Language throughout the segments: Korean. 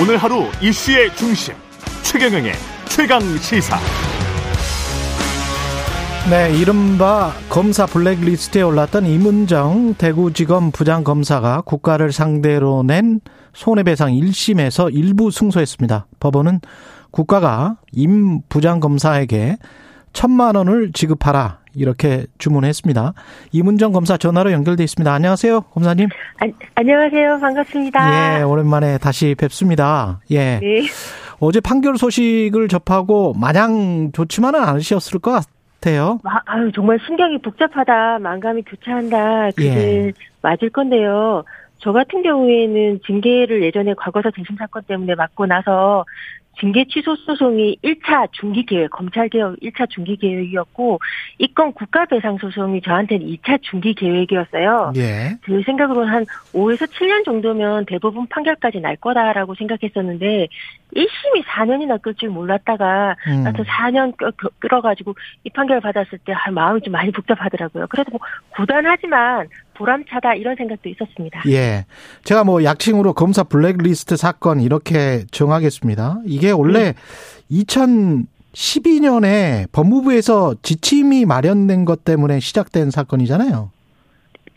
오늘 하루 이슈의 중심 최경영의 최강 시사. 네, 이른바 검사 블랙리스트에 올랐던 이문정 대구지검 부장검사가 국가를 상대로 낸 손해배상 1심에서 일부 승소했습니다. 법원은 국가가 임 부장검사에게 천만 원을 지급하라 이렇게 주문했습니다. 이문정 검사 전화로 연결돼 있습니다. 안녕하세요, 검사님. 아, 안녕하세요, 반갑습니다. 예, 오랜만에 다시 뵙습니다. 예. 네. 어제 판결 소식을 접하고 마냥 좋지만은 않으셨을 것 같아요. 아, 아유, 정말 신경이 복잡하다, 만감이 교차한다, 그게 예. 맞을 건데요. 저 같은 경우에는 징계를 예전에 과거사 재심 사건 때문에 맞고 나서 징계 취소 소송이 1차 중기 계획, 검찰 개혁 1차 중기 계획이었고, 이건 국가 배상 소송이 저한테는 2차 중기 계획이었어요. 예. 제 생각으로는 한 5에서 7년 정도면 대부분 판결까지 날 거다라고 생각했었는데 1심이 4년이나 끌 줄 몰랐다가 음. 나한테 4년 끌- 끌- 끌어가지고 이 판결 받았을 때 아, 마음이 좀 많이 복잡하더라고요. 그래도 뭐 고단하지만 보람차다 이런 생각도 있었습니다. 예. 제가 뭐 약칭으로 검사 블랙리스트 사건 이렇게 정하겠습니다. 이게 원래 네. 2012년에 법무부에서 지침이 마련된 것 때문에 시작된 사건이잖아요.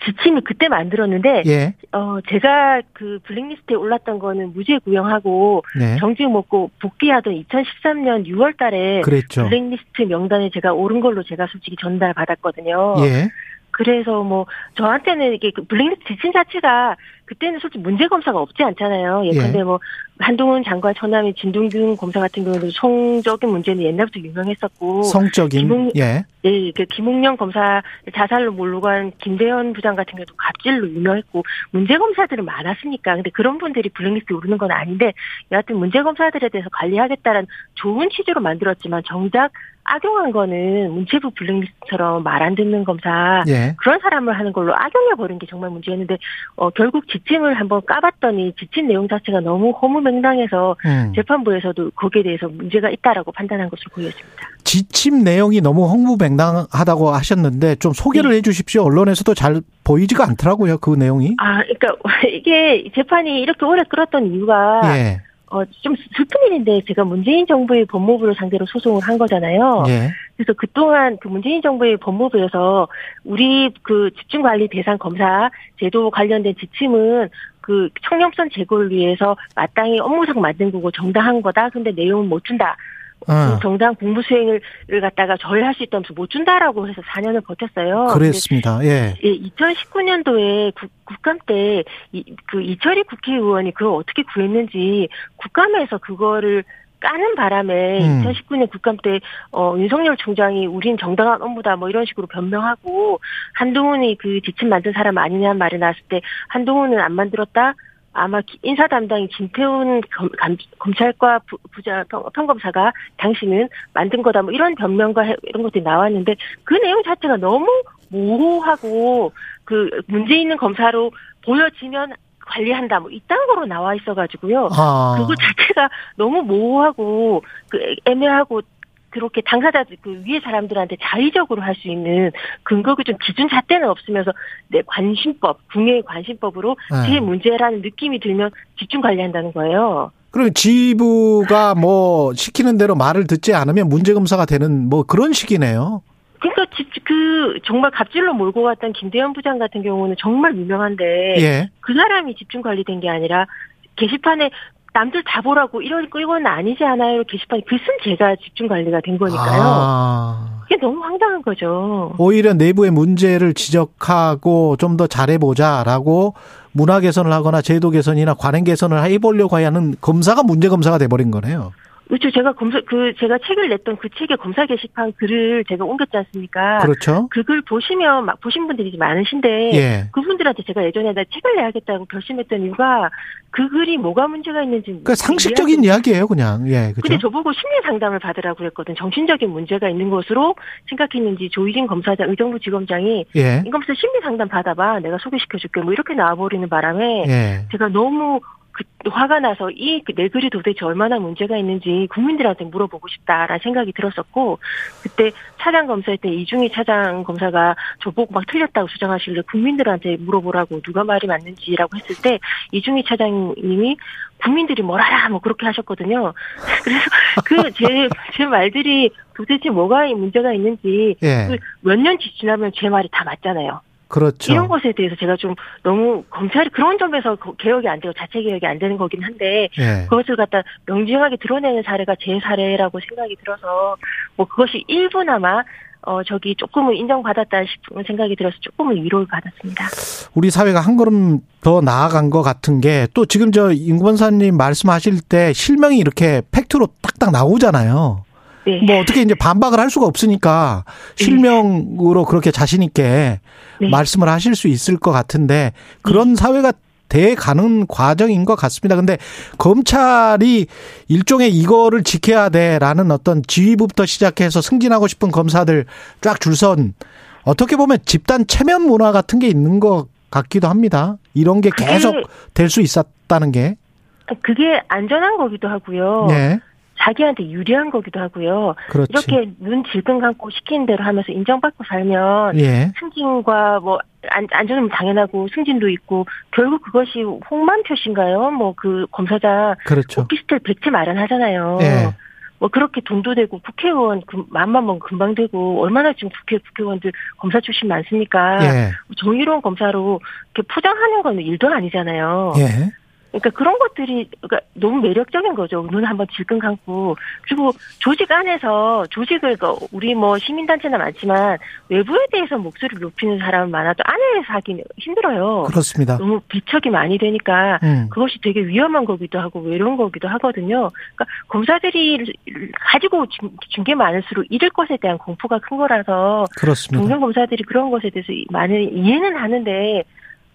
지침을 그때 만들었는데 예. 어 제가 그 블랙리스트에 올랐던 거는 무죄 구형하고 네. 정지 먹고 복귀하던 2013년 6월 달에 그랬죠. 블랙리스트 명단에 제가 오른 걸로 제가 솔직히 전달 받았거든요. 예. 그래서 뭐 저한테는 이게 그 블랙리스트 지침 자체가 그때는 솔직히 문제 검사가 없지 않잖아요. 예컨대 예. 뭐 한동훈 장관 처남인 진동균 검사 같은 경우는 성적인 문제는 옛날부터 유명했었고 성적인 김웅- 예. 예, 그 김웅영 검사 자살로 몰고 간 김대현 부장 같은 경우도 갑질로 유명했고 문제 검사들은 많았으니까 근데 그런 분들이 블랙리스트에 오르는 건 아닌데 여하튼 문제 검사들에 대해서 관리하겠다는 좋은 취지로 만들었지만 정작 악용한 거는 문체부 블랙리스트처럼 말 안 듣는 검사 예. 그런 사람을 하는 걸로 악용해 버린 게 정말 문제였는데 어 결국 지침을 한번 까봤더니 지침 내용 자체가 너무 허무맹랑해서 음. 재판부에서도 거기에 대해서 문제가 있다라고 판단한 것으로 보였습니다. 지침 내용이 너무 홍무맹랑하다고 하셨는데 좀 소개를 네. 해 주십시오. 언론에서도 잘 보이지가 않더라고요. 그 내용이. 아, 그러니까 이게 재판이 이렇게 오래 끌었던 이유가 예. 어, 좀 슬픈 일인데 제가 문재인 정부의 법무부를 상대로 소송을 한 거잖아요. 예. 그래서 그동안 그 문재인 정부의 법무부에서 우리 그 집중관리 대상 검사 제도 관련된 지침은 그 청렴성 제고를 위해서 마땅히 업무상 만든 거고 정당한 거다. 근데 내용은 못 준다. 어. 그 정당 공부 수행을 갖다가 저해할 수 있다면서 못 준다라고 해서 4년을 버텼어요. 그랬습니다. 예. 예, 2019년도에 국감 때 그 이철희 국회의원이 그걸 어떻게 구했는지 국감에서 그거를 까는 바람에 음. 2019년 국감 때 어, 윤석열 총장이 우린 정당한 업무다 뭐 이런 식으로 변명하고 한동훈이 그 지침 만든 사람 아니냐는 말이 나왔을 때 한동훈은 안 만들었다. 아마 기- 인사 담당인 김태훈 검, 부, 부자 평, 평검사가 당신은 만든 거다 뭐 이런 변명과 해- 이런 것들이 나왔는데 그 내용 자체가 너무 모호하고 그 문제 있는 검사로 보여지면 관리한다 뭐 이딴 거로 나와 있어가지고요. 아. 그거 자체가 너무 모호하고 그 애매하고 그렇게 당사자들 그 위에 사람들한테 자의적으로 할 수 있는 근거가 좀 기준 잣대는 없으면서 내 관심법 국내 관심법으로 네. 제 문제라는 느낌이 들면 집중 관리한다는 거예요. 그럼 지부가 뭐 시키는 대로 말을 듣지 않으면 문제 검사가 되는 뭐 그런 식이네요. 그러니까 집, 그 정말 갑질로 몰고 갔던 김대현 부장 같은 경우는 정말 유명한데 예. 그 사람이 집중 관리된 게 아니라 게시판에 남들 다 보라고 이런 이건 아니지 않아요 게시판에 글 쓴 제가 집중 관리가 된 거니까요. 아. 그게 너무 황당한 거죠. 오히려 내부의 문제를 지적하고 좀 더 잘해보자라고 문화 개선을 하거나 제도 개선이나 관행 개선을 해보려고 하는 검사가 문제 검사가 돼버린 거네요. 그렇죠. 제가 검사 그 제가 책을 냈던 그 책의 검사 게시판 글을 제가 옮겼지 않습니까? 그렇죠. 그 글 보시면 막 보신 분들이 많으신데 예. 그분들한테 제가 예전에 나 책을 내야겠다고 결심했던 이유가 그 글이 뭐가 문제가 있는지 그러니까 상식적인 이야기 예요, 그냥. 예, 근데 그죠. 저보고 심리 상담을 받으라고 그랬거든. 정신적인 문제가 있는 것으로 생각했는지 조희진 검사장, 의정부 지검장이 예. 이 검사 심리 상담 받아봐. 내가 소개시켜 줄게. 뭐 이렇게 나와 버리는 바람에 예. 제가 너무 그 화가 나서 이 내 글이 도대체 얼마나 문제가 있는지 국민들한테 물어보고 싶다라는 생각이 들었었고 그때 차장 검사할 때 이중희 차장 검사가 저보고 막 틀렸다고 주장하실래 국민들한테 물어보라고 누가 말이 맞는지라고 했을 때 이중희 차장님이 국민들이 뭐라라 뭐 그렇게 하셨거든요. 그래서 그제제 말들이 도대체 뭐가 문제가 있는지 예. 그몇 년치 지나면 제 말이 다 맞잖아요. 그렇죠. 이런 것에 대해서 제가 좀 너무 검찰이 그런 점에서 거- 개혁이 안 되고 자체 개혁이 안 되는 거긴 한데 예. 그것을 갖다 명징하게 드러내는 사례가 제 사례라고 생각이 들어서 뭐 그것이 일부나마 어 저기 조금은 인정받았다 싶은 생각이 들어서 조금은 위로를 받았습니다. 우리 사회가 한 걸음 더 나아간 것 같은 게 또 지금 저 임권사님 말씀하실 때 실명이 이렇게 팩트로 딱딱 나오잖아요. 네. 뭐 어떻게 이제 반박을 할 수가 없으니까 실명으로 그렇게 자신 있게 네. 말씀을 하실 수 있을 것 같은데 그런 사회가 돼 가는 과정인 것 같습니다. 근데 검찰이 일종의 이거를 지켜야 돼라는 어떤 지휘부부터 시작해서 승진하고 싶은 검사들 쫙 줄선 어떻게 보면 집단 체면 문화 같은 게 있는 것 같기도 합니다. 이런 게 계속 될 수 있었다는 게. 그게 안전한 거기도 하고요. 네. 자기한테 유리한 거기도 하고요. 그렇지. 이렇게 눈 질끈 감고 시키는 대로 하면서 인정받고 살면 예. 승진과 뭐 안, 안전은 당연하고 승진도 있고 결국 그것이 홍만 표시인가요? 뭐 그 검사장 그렇죠. 오피스텔 백채 마련하잖아요. 예. 뭐 그렇게 돈도 되고 국회의원 그 맘만 먹으면 금방 되고 얼마나 지금 국회 국회의원들 검사 출신 많습니까? 예. 정의로운 검사로 이렇게 포장하는 건 일도 아니잖아요. 예. 그러니까 그런 것들이 그러니까 너무 매력적인 거죠. 눈 한번 질끈 감고 그리고 조직 안에서 조직을 그 우리 뭐 시민단체나 많지만 외부에 대해서 목소리를 높이는 사람은 많아도 안에서 하기는 힘들어요. 그렇습니다. 너무 비척이 많이 되니까 음. 그것이 되게 위험한 거기도 하고 외로운 거기도 하거든요. 그러니까 검사들이 가지고 준게 많을수록 잃을 것에 대한 공포가 큰 거라서 그렇습니다. 동료 검사들이 그런 것에 대해서 많은 이해는 하는데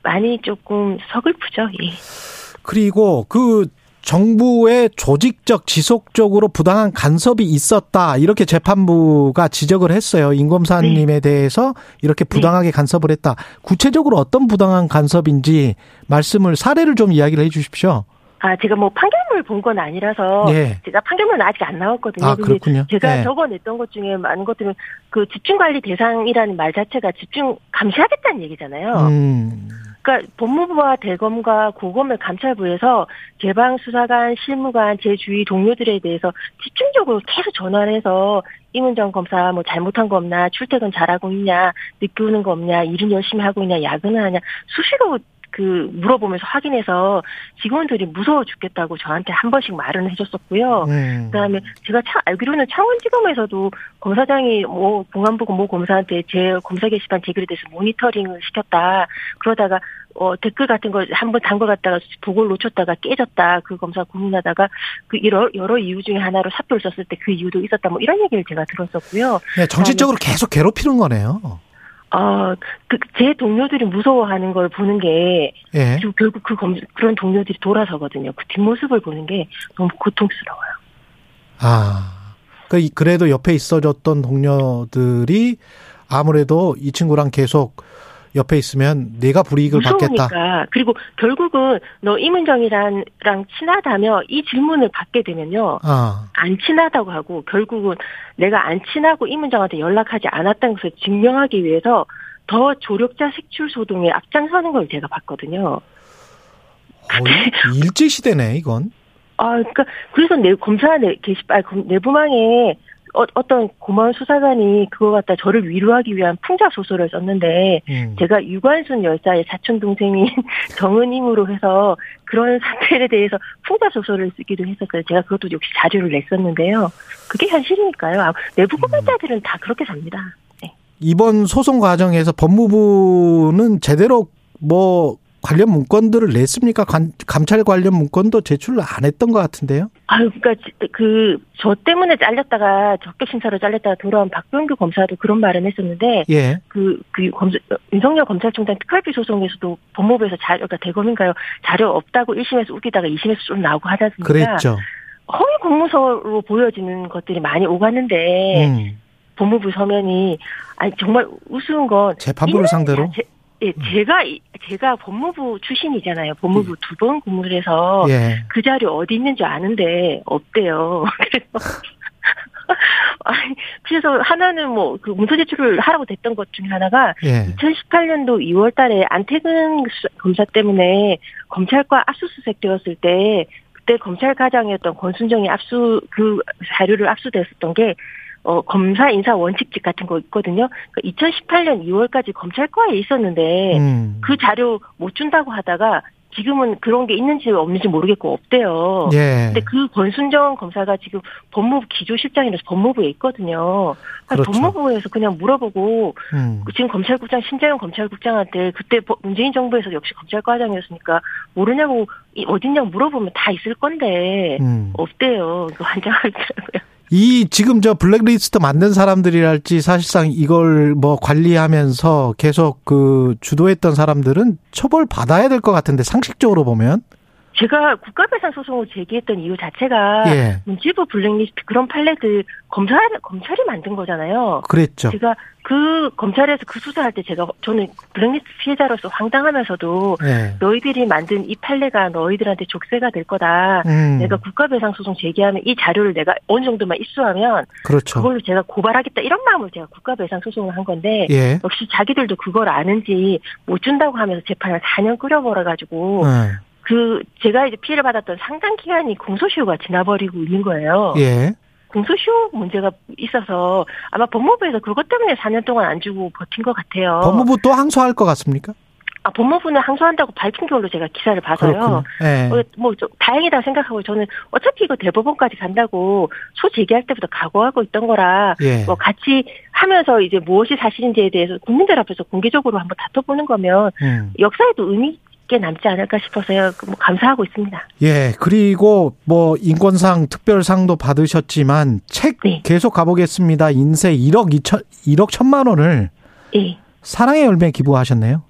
많이 조금 서글프죠. 예. 그리고 그 정부의 조직적 지속적으로 부당한 간섭이 있었다 이렇게 재판부가 지적을 했어요. 임검사님에 대해서 이렇게 부당하게 간섭을 했다. 구체적으로 어떤 부당한 간섭인지 말씀을 사례를 좀 이야기를 해주십시오. 아, 제가 뭐 판결문을 본 건 아니라서 예. 제가 판결문은 아직 안 나왔거든요. 아 그렇군요. 제가 예. 적어냈던 것 중에 많은 것들은 그 집중관리 대상이라는 말 자체가 집중 감시하겠다는 얘기잖아요. 음. 그러니까 법무부와 대검과 고검을 감찰부에서 개방 수사관, 실무관, 제 주위 동료들에 대해서 집중적으로 계속 전화를 해서 이문정 검사 뭐 잘못한 거 없나, 출퇴근 잘하고 있냐, 늦게 오는 거 없냐, 일은 열심히 하고 있냐, 야근을 하냐 수시로 그 물어보면서 확인해서 직원들이 무서워 죽겠다고 저한테 한 번씩 말은 해줬었고요. 음. 그다음에 제가 차, 알기로는 창원지검에서도 검사장이 뭐 공안부고 모 검사한테 제 검사 게시판 제 글에 대해서 모니터링을 시켰다. 그러다가 어 댓글 같은 걸 한번 단걸 갖다가 보고를 놓쳤다가 깨졌다. 그 검사 고민하다가 그 여러 여러 이유 중에 하나로 사표를 썼을 때 그 이유도 있었다. 뭐 이런 얘기를 제가 들었었고요. 네, 정치적으로 계속 괴롭히는 거네요. 어 그 제 동료들이 무서워하는 걸 보는 게 예. 지금 결국 그 검, 그런 동료들이 돌아서거든요. 그 뒷모습을 보는 게 너무 고통스러워요. 아. 그 그래도 옆에 있어줬던 동료들이 아무래도 이 친구랑 계속 옆에 있으면 내가 불이익을 받겠다. 무서우니까 그리고 결국은 너 이문정이랑 친하다며 이 질문을 받게 되면요 아. 안 친하다고 하고 결국은 내가 안 친하고 이문정한테 연락하지 않았다는 것을 증명하기 위해서 더 조력자 색출 소동에 앞장서는 걸 제가 봤거든요. 어, 일제 시대네 이건. 아 그러니까 그래서 내 검사 내 게시판 검- 내부망에 어, 어떤 고마운 수사관이 그거 갖다 저를 위로하기 위한 풍자 소설을 썼는데 음. 제가 유관순 열사의 사촌 동생인 정은임으로 해서 그런 사태에 대해서 풍자 소설을 쓰기도 했었어요. 제가 그것도 역시 자료를 냈었는데요. 그게 현실이니까요. 아, 내부 고발자들은 다 그렇게 삽니다. 네. 이번 소송 과정에서 법무부는 제대로 뭐 관련 문건들을 냈습니까? 관- 감찰 관련 문건도 제출을 안 했던 것 같은데요. 아유, 그니까, 그, 저 때문에 잘렸다가, 적격 심사로 잘렸다가 돌아온 박병규 검사도 그런 말은 했었는데, 예. 그, 그, 검사, 윤석열 검찰총장 특활비 소송에서도 법무부에서 자료, 그러니까 대검인가요? 자료 없다고 1심에서 우기다가 2심에서 좀 나오고 하지 않습니까? 그랬죠. 허위 공무서로 보여지는 것들이 많이 오갔는데, 음. 법무부 서면이, 아니, 정말 우스운 건. 재판부를 상대로? 자체- 예, 제가 이- 제가 법무부 출신이잖아요. 법무부 두 번 근무를 해서 예. 그 자료 어디 있는지 아는데 없대요. 그래서 아니, 그래서 하나는 뭐 그 문서 제출을 하라고 됐던 것 중에 하나가 예. 2018년도 2월 달에 안태근 수- 검사 때문에 검찰과 압수수색 되었을 때 그때 검찰 과장이었던 권순정이 압수 그 자료를 압수됐었던 게 어, 검사 인사 원칙집 같은 거 있거든요. 그러니까 2018년 2월까지 검찰과에 있었는데 음. 그 자료 못 준다고 하다가 지금은 그런 게 있는지 없는지 모르겠고 없대요. 예. 근데 그 권순정 검사가 지금 법무부 기조실장이라서 법무부에 있거든요. 그러니까 그렇죠. 법무부에서 그냥 물어보고 음. 지금 검찰국장 신재영 검찰국장한테 그때 버- 문재인 정부에서 역시 검찰과장이었으니까 모르냐고 이 어딨냐고 물어보면 다 있을 건데 음. 없대요. 그 환장하더라고요. 이 지금 저 블랙리스트 만든 사람들이랄지 사실상 이걸 뭐 관리하면서 계속 그 주도했던 사람들은 처벌 받아야 될 것 같은데 상식적으로 보면 제가 국가배상 소송을 제기했던 이유 자체가 예 문지부 블랙리스트 그런 판례들 검찰 검찰이 만든 거잖아요. 그랬죠. 제가 그 검찰에서 그 수사할 때 제가 저는 블랙리스트 피해자로서 황당하면서도 예. 너희들이 만든 이 판례가 너희들한테 족쇄가 될 거다. 음. 내가 국가배상 소송 제기하면 이 자료를 내가 어느 정도만 입수하면 그렇죠. 그걸로 제가 고발하겠다 이런 마음으로 제가 국가배상 소송을 한 건데 예. 역시 자기들도 그걸 아는지 못 준다고 하면서 재판을 4년 끌어버려 가지고 예. 그 제가 이제 피해를 받았던 상당 기간이 공소시효가 지나버리고 있는 거예요. 예. 공소시효 문제가 있어서 아마 법무부에서 그것 때문에 4년 동안 안 주고 버틴 것 같아요. 법무부 또 항소할 것 같습니까? 아, 법무부는 항소한다고 밝힌 걸로 제가 기사를 봐서요. 어, 뭐, 좀 다행이다 생각하고 저는 어차피 이거 대법원까지 간다고 소 제기할 때부터 각오하고 있던 거라 예. 뭐 같이 하면서 이제 무엇이 사실인지에 대해서 국민들 앞에서 공개적으로 한번 다퉈보는 거면 음. 역사에도 의미 있 게 남지 않을까 싶어서요. 그뭐 감사하고 있습니다. 예. 그리고 뭐 인권상 특별상도 받으셨지만 책 네. 계속 가보겠습니다. 인쇄 1억 2천 1억 천만 원을 예. 사랑의 열매 기부하셨네요.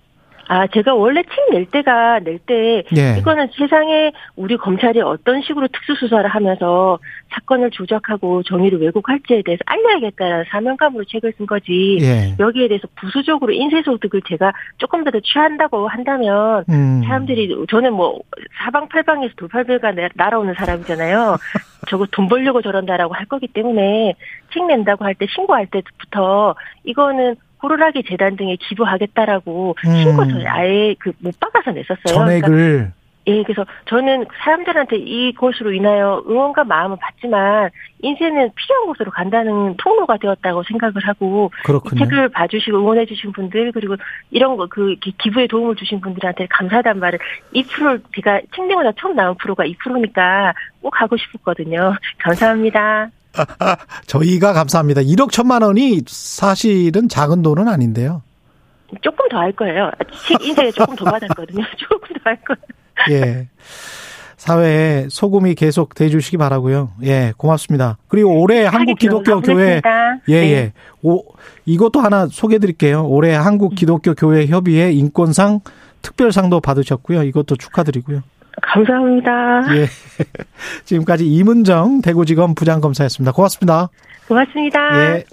아, 제가 원래 책 낼 때가 낼때 예. 이거는 세상에 우리 검찰이 어떤 식으로 특수 수사를 하면서 사건을 조작하고 정의를 왜곡할지에 대해서 알려야겠다는 사명감으로 책을 쓴 거지. 예. 여기에 대해서 부수적으로 인쇄 소득을 제가 조금 더 취한다고 한다면 음. 사람들이 저는 뭐 사방팔방에서 돌팔배가 나- 날아오는 사람이잖아요. 저거 돈 벌려고 저런다라고 할 거기 때문에 책 낸다고 할 때 신고할 때부터 이거는 호루라기 재단 등에 기부하겠다라고 음. 신고서에 아예 그 못 박아서 냈었어요. 그러니까 전액을 예, 그래서 저는 사람들한테 이것으로 인하여 응원과 마음은 받지만 인생은 필요한 곳으로 간다는 통로가 되었다고 생각을 하고 이 그렇군요. 책을 봐주시고 응원해주신 분들 그리고 이런 거 그 기부에 도움을 주신 분들한테 감사하다는 말을 2% 제가 책 내고 나 처음 나온 프로가 2%니까 꼭 하고 싶었거든요. 감사합니다. 저희가 감사합니다. 1억 천만 원이 사실은 작은 돈은 아닌데요. 조금 더 할 거예요. 책 인쇄에 조금 더 받았거든요. 조금 더 할 거예요. 예. 사회에 소금이 계속 돼 주시기 바라고요. 예, 고맙습니다. 그리고 올해 한국 기독교 교회 예, 네. 예. 오, 이것도 하나 소개해 드릴게요. 올해 한국 기독교 교회 협의회 인권상 특별상도 받으셨고요. 이것도 축하드리고요. 감사합니다. 예. 지금까지 이문정 대구지검 부장검사였습니다. 고맙습니다. 고맙습니다. 예.